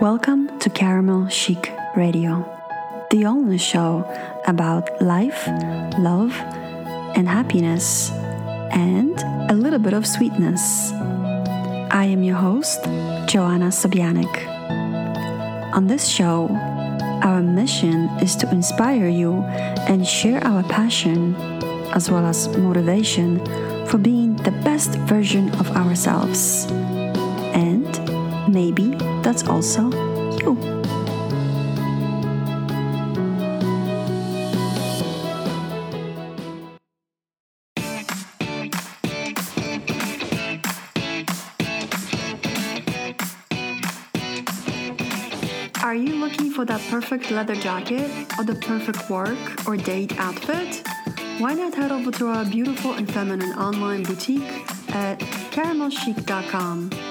Welcome to Caramel Chic Radio, the only show about life, love, and happiness, and a little bit of sweetness. I am your host, Joanna Sobianik. On this show, our mission is to inspire you and share our passion, as well as motivation, for being the best version of ourselves. Maybe that's also you. Are you looking for that perfect leather jacket or the perfect work or date outfit? Why not head over to our beautiful and feminine online boutique at caramelchic.com?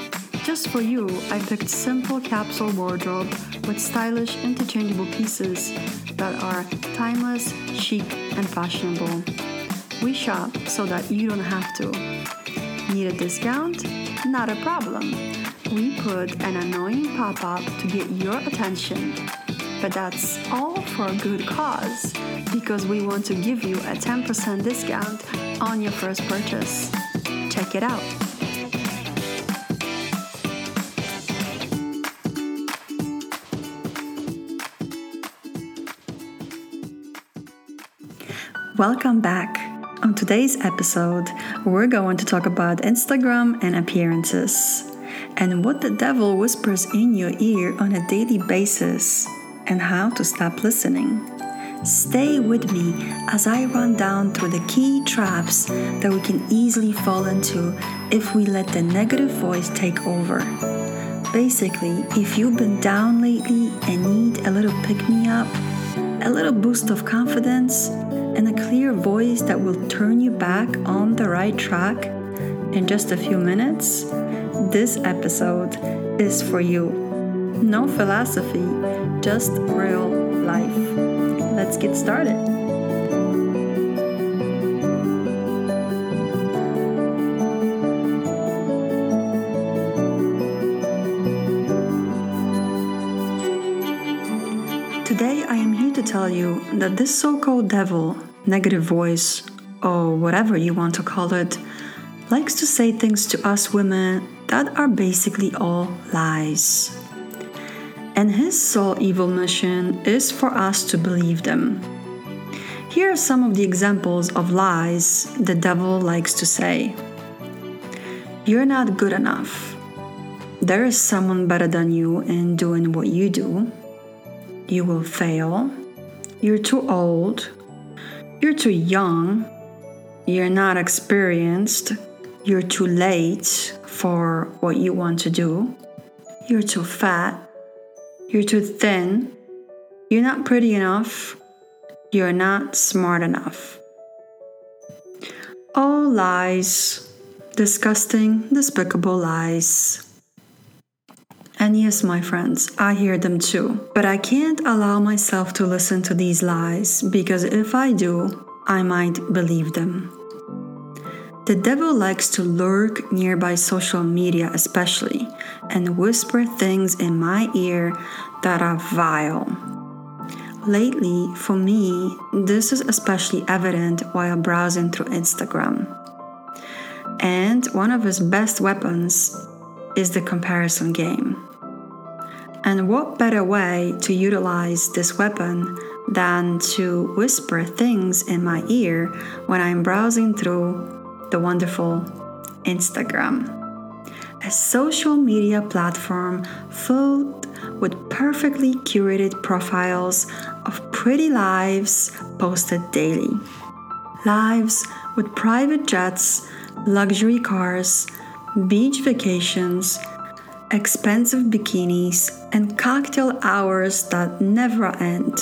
Just for you, I picked simple capsule wardrobe with stylish interchangeable pieces that are timeless, chic, and fashionable. We shop so that you don't have to. Need a discount? Not a problem. We put an annoying pop up to get your attention. But that's all for a good cause because we want to give you a 10% discount on your first purchase. Check it out. Welcome back. On today's episode, we're going to talk about Instagram and appearances, and what the devil whispers in your ear on a daily basis, and how to stop listening. Stay with me as I run down through the key traps that we can easily fall into if we let the negative voice take over. Basically, if you've been down lately and need a little pick me up, a little boost of confidence, and a clear voice that will turn you back on the right track in just a few minutes, this episode is for you. No philosophy, just real life. Let's get started. Tell you that this so called devil, negative voice, or whatever you want to call it, likes to say things to us women that are basically all lies. And his sole evil mission is for us to believe them. Here are some of the examples of lies the devil likes to say You're not good enough. There is someone better than you in doing what you do. You will fail. You're too old. You're too young. You're not experienced. You're too late for what you want to do. You're too fat. You're too thin. You're not pretty enough. You're not smart enough. All lies. Disgusting, despicable lies. And yes, my friends, I hear them too. But I can't allow myself to listen to these lies because if I do, I might believe them. The devil likes to lurk nearby social media, especially, and whisper things in my ear that are vile. Lately, for me, this is especially evident while browsing through Instagram. And one of his best weapons is the comparison game. And what better way to utilize this weapon than to whisper things in my ear when I'm browsing through the wonderful Instagram? A social media platform filled with perfectly curated profiles of pretty lives posted daily. Lives with private jets, luxury cars, beach vacations, expensive bikinis, and cocktail hours that never end.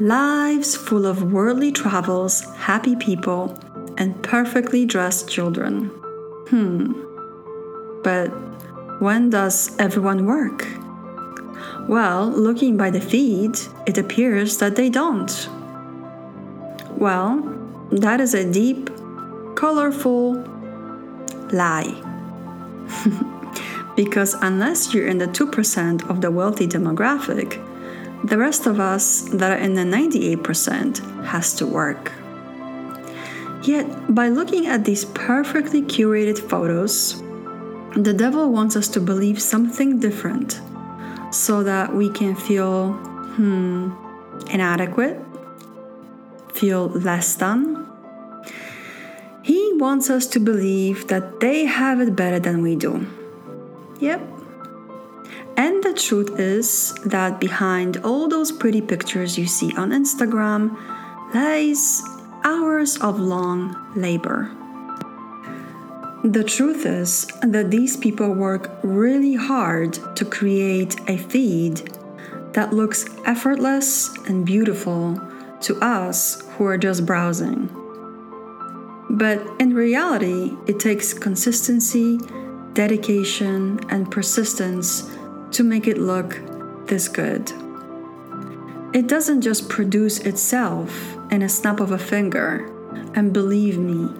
Lives full of worldly travels, happy people, and perfectly dressed children. Hmm. But when does everyone work? Well, looking by the feed, it appears that they don't. Well, that is a deep, colorful lie. Because unless you're in the 2% of the wealthy demographic, the rest of us that are in the 98% has to work. Yet, by looking at these perfectly curated photos, the devil wants us to believe something different so that we can feel, hmm, inadequate, feel less than. He wants us to believe that they have it better than we do. Yep. And the truth is that behind all those pretty pictures you see on Instagram lies hours of long labor. The truth is that these people work really hard to create a feed that looks effortless and beautiful to us who are just browsing. But in reality, it takes consistency, dedication, and persistence to make it look this good. It doesn't just produce itself in a snap of a finger, and believe me,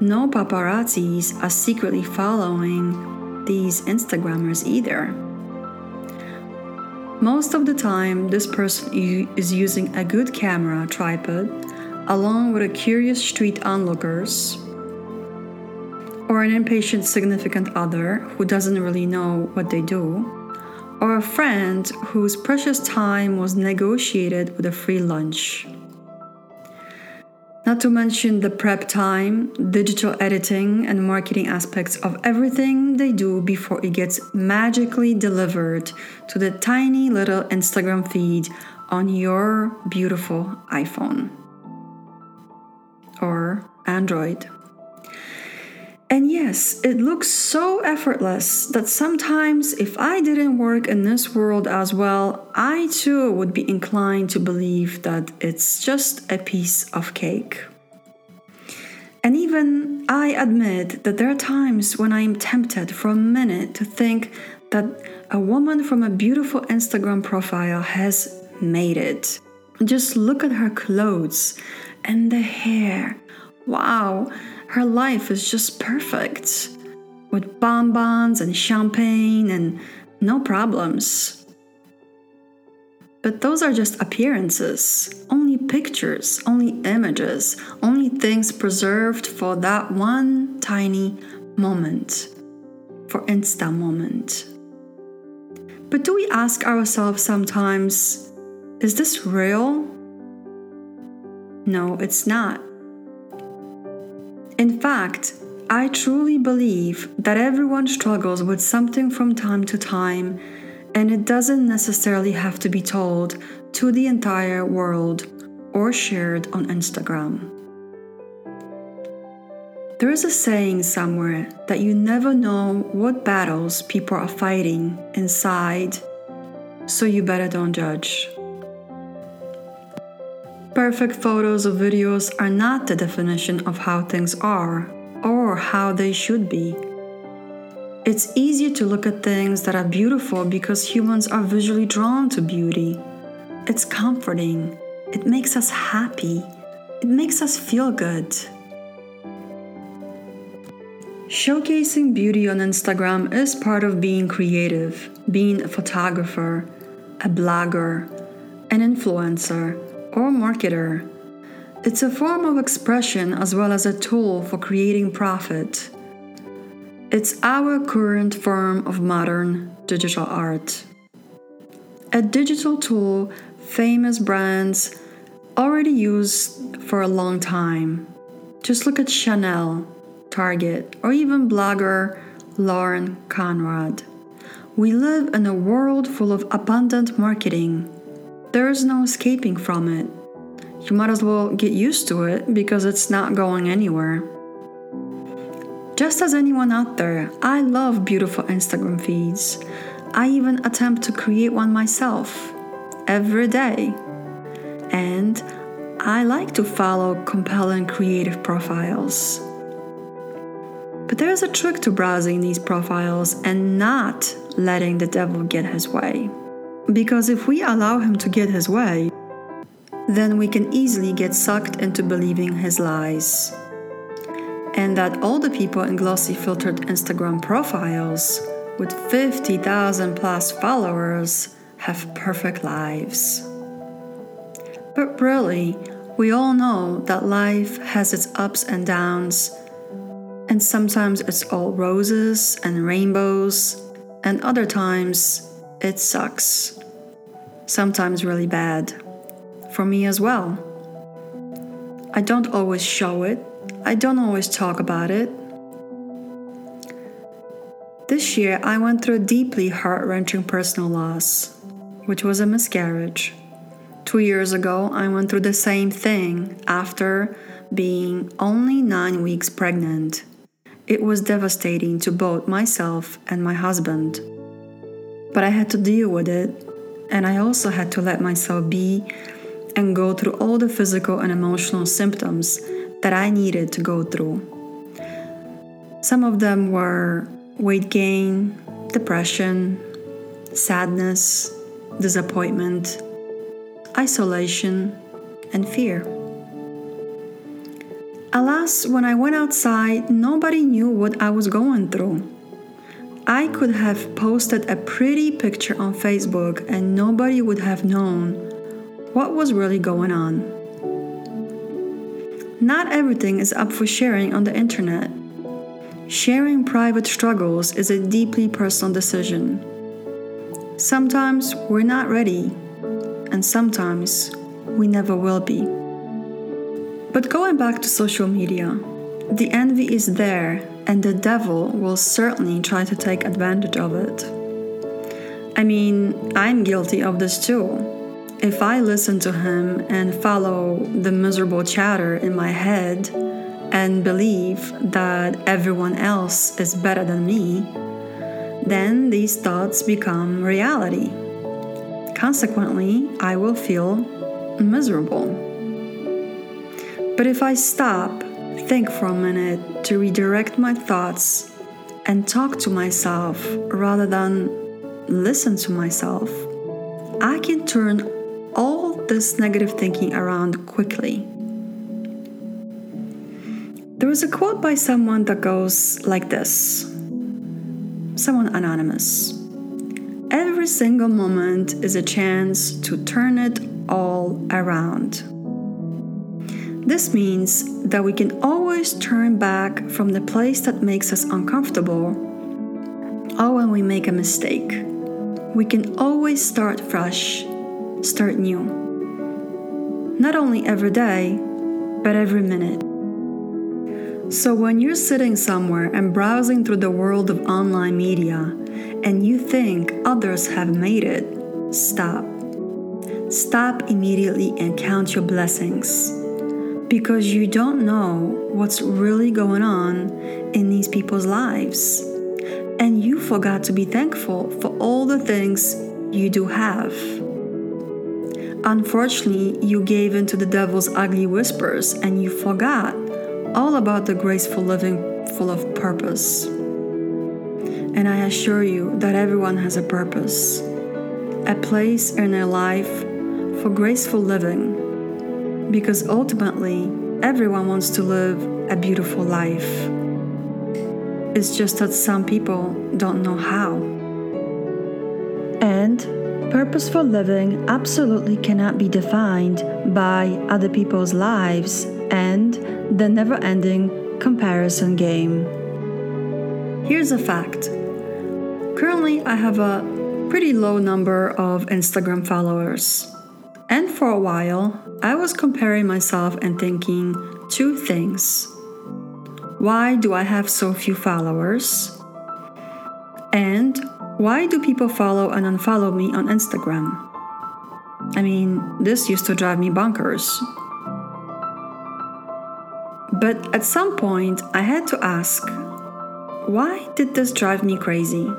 no paparazzis are secretly following these Instagrammers either. Most of the time, this person is using a good camera tripod along with a curious street onlookers or an impatient significant other who doesn't really know what they do, or a friend whose precious time was negotiated with a free lunch. Not to mention the prep time, digital editing, and marketing aspects of everything they do before it gets magically delivered to the tiny little Instagram feed on your beautiful iPhone or Android. And yes, it looks so effortless that sometimes if I didn't work in this world as well, I too would be inclined to believe that it's just a piece of cake. And even I admit that there are times when I am tempted for a minute to think that a woman from a beautiful Instagram profile has made it. Just look at her clothes and the hair. Wow, her life is just perfect with bonbons and champagne and no problems. But those are just appearances, only pictures, only images, only things preserved for that one tiny moment, for Insta moment. But do we ask ourselves sometimes, is this real? No, it's not. In fact, I truly believe that everyone struggles with something from time to time, and it doesn't necessarily have to be told to the entire world or shared on Instagram. There is a saying somewhere that you never know what battles people are fighting inside, so you better don't judge. Perfect photos or videos are not the definition of how things are or how they should be. It's easier to look at things that are beautiful because humans are visually drawn to beauty. It's comforting, it makes us happy, it makes us feel good. Showcasing beauty on Instagram is part of being creative, being a photographer, a blogger, an influencer or marketer. It's a form of expression as well as a tool for creating profit. It's our current form of modern digital art. A digital tool famous brands already use for a long time. Just look at Chanel, Target, or even blogger Lauren Conrad. We live in a world full of abundant marketing there is no escaping from it. You might as well get used to it because it's not going anywhere. Just as anyone out there, I love beautiful Instagram feeds. I even attempt to create one myself every day. And I like to follow compelling creative profiles. But there's a trick to browsing these profiles and not letting the devil get his way. Because if we allow him to get his way, then we can easily get sucked into believing his lies. And that all the people in glossy filtered Instagram profiles with 50,000 plus followers have perfect lives. But really, we all know that life has its ups and downs, and sometimes it's all roses and rainbows, and other times it sucks. Sometimes really bad. For me as well. I don't always show it, I don't always talk about it. This year, I went through a deeply heart wrenching personal loss, which was a miscarriage. Two years ago, I went through the same thing after being only nine weeks pregnant. It was devastating to both myself and my husband. But I had to deal with it, and I also had to let myself be and go through all the physical and emotional symptoms that I needed to go through. Some of them were weight gain, depression, sadness, disappointment, isolation, and fear. Alas, when I went outside, nobody knew what I was going through. I could have posted a pretty picture on Facebook and nobody would have known what was really going on. Not everything is up for sharing on the internet. Sharing private struggles is a deeply personal decision. Sometimes we're not ready, and sometimes we never will be. But going back to social media, the envy is there, and the devil will certainly try to take advantage of it. I mean, I'm guilty of this too. If I listen to him and follow the miserable chatter in my head, and believe that everyone else is better than me, then these thoughts become reality. Consequently, I will feel miserable. But if I stop, think for a minute to redirect my thoughts and talk to myself rather than listen to myself, I can turn all this negative thinking around quickly. There is a quote by someone that goes like this someone anonymous. Every single moment is a chance to turn it all around. This means that we can always turn back from the place that makes us uncomfortable or when we make a mistake. We can always start fresh, start new. Not only every day, but every minute. So, when you're sitting somewhere and browsing through the world of online media and you think others have made it, stop. Stop immediately and count your blessings. Because you don't know what's really going on in these people's lives. And you forgot to be thankful for all the things you do have. Unfortunately, you gave in to the devil's ugly whispers and you forgot all about the graceful living full of purpose. And I assure you that everyone has a purpose, a place in their life for graceful living, because ultimately, everyone wants to live a beautiful life. It's just that some people don't know how. And purposeful living absolutely cannot be defined by other people's lives and the never ending comparison game. Here's a fact currently, I have a pretty low number of Instagram followers. And for a while, I was comparing myself and thinking two things. Why do I have so few followers? And why do people follow and unfollow me on Instagram? I mean, this used to drive me bonkers. But at some point, I had to ask why did this drive me crazy?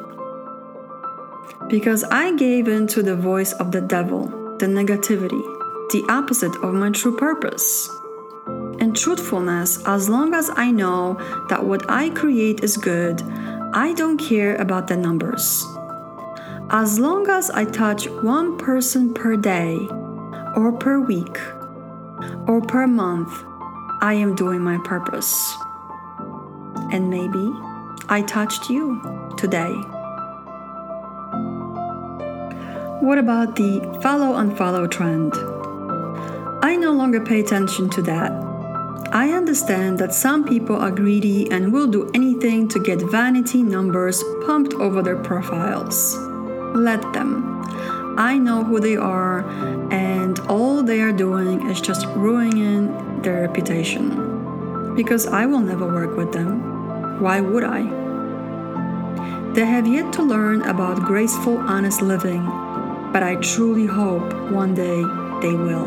Because I gave in to the voice of the devil, the negativity, the opposite of my true purpose. And truthfulness, as long as I know that what I create is good, I don't care about the numbers. As long as I touch one person per day, or per week, or per month, I am doing my purpose. And maybe I touched you today What about the follow unfollow trend? I no longer pay attention to that. I understand that some people are greedy and will do anything to get vanity numbers pumped over their profiles. Let them. I know who they are, and all they are doing is just ruining their reputation. Because I will never work with them. Why would I? They have yet to learn about graceful, honest living, but I truly hope one day they will.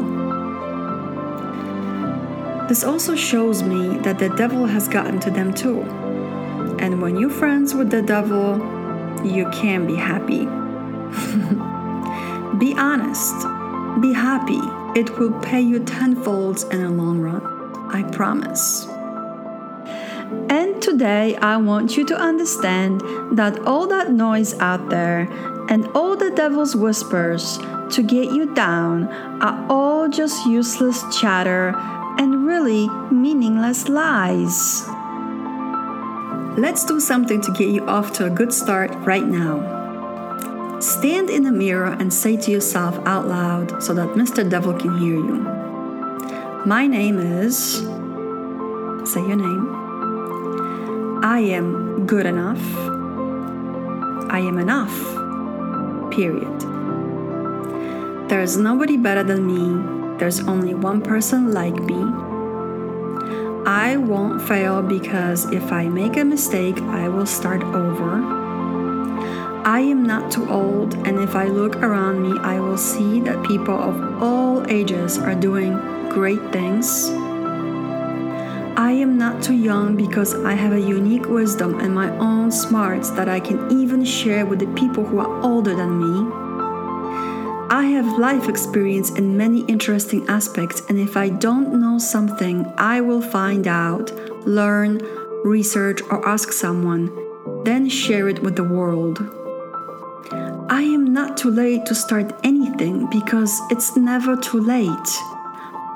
This also shows me that the devil has gotten to them too. And when you're friends with the devil, you can be happy. be honest, be happy. It will pay you tenfold in the long run. I promise. And today, I want you to understand that all that noise out there and all the devil's whispers to get you down are all just useless chatter and really meaningless lies. Let's do something to get you off to a good start right now. Stand in the mirror and say to yourself out loud so that Mr. Devil can hear you. My name is. Say your name. I am good enough. I am enough. Period. There is nobody better than me there's only one person like me. I won't fail because if I make a mistake, I will start over. I am not too old, and if I look around me, I will see that people of all ages are doing great things. I am not too young because I have a unique wisdom and my own smarts that I can even share with the people who are older than me. I have life experience in many interesting aspects, and if I don't know something, I will find out, learn, research, or ask someone, then share it with the world. I am not too late to start anything because it's never too late.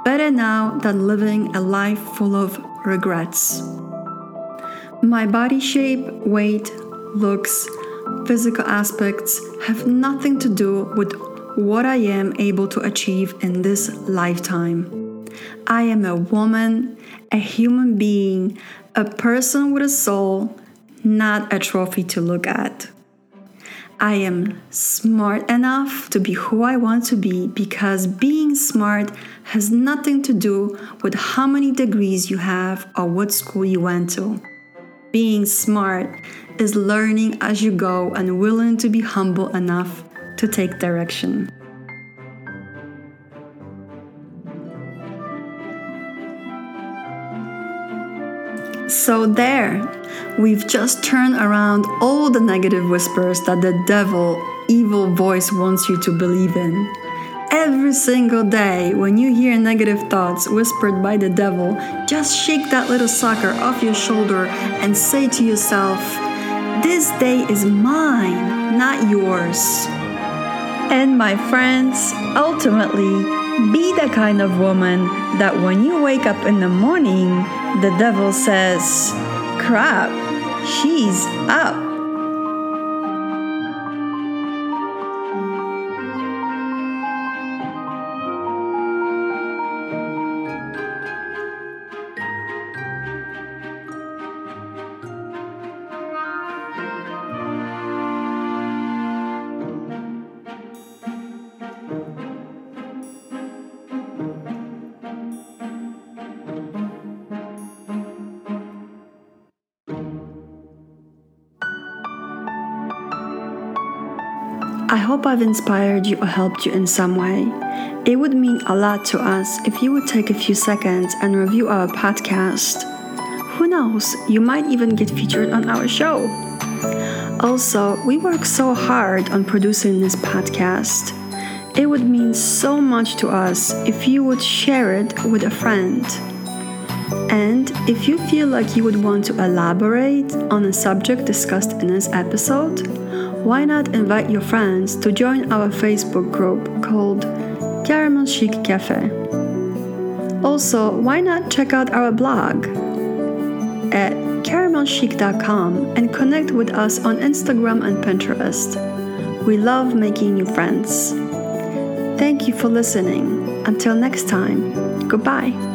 Better now than living a life full of regrets. My body shape, weight, looks, physical aspects have nothing to do with what I am able to achieve in this lifetime. I am a woman, a human being, a person with a soul, not a trophy to look at. I am smart enough to be who I want to be because being smart has nothing to do with how many degrees you have or what school you went to. Being smart is learning as you go and willing to be humble enough to take direction. So, there, we've just turned around all the negative whispers that the devil, evil voice wants you to believe in. Every single day, when you hear negative thoughts whispered by the devil, just shake that little sucker off your shoulder and say to yourself, This day is mine, not yours. And my friends, ultimately, be the kind of woman that when you wake up in the morning, the devil says, Crap, she's up. I hope I've inspired you or helped you in some way. It would mean a lot to us if you would take a few seconds and review our podcast. Who knows, you might even get featured on our show. Also, we work so hard on producing this podcast. It would mean so much to us if you would share it with a friend. And if you feel like you would want to elaborate on a subject discussed in this episode, why not invite your friends to join our Facebook group called Caramel Chic Cafe? Also, why not check out our blog at caramelchic.com and connect with us on Instagram and Pinterest. We love making new friends. Thank you for listening. Until next time, goodbye.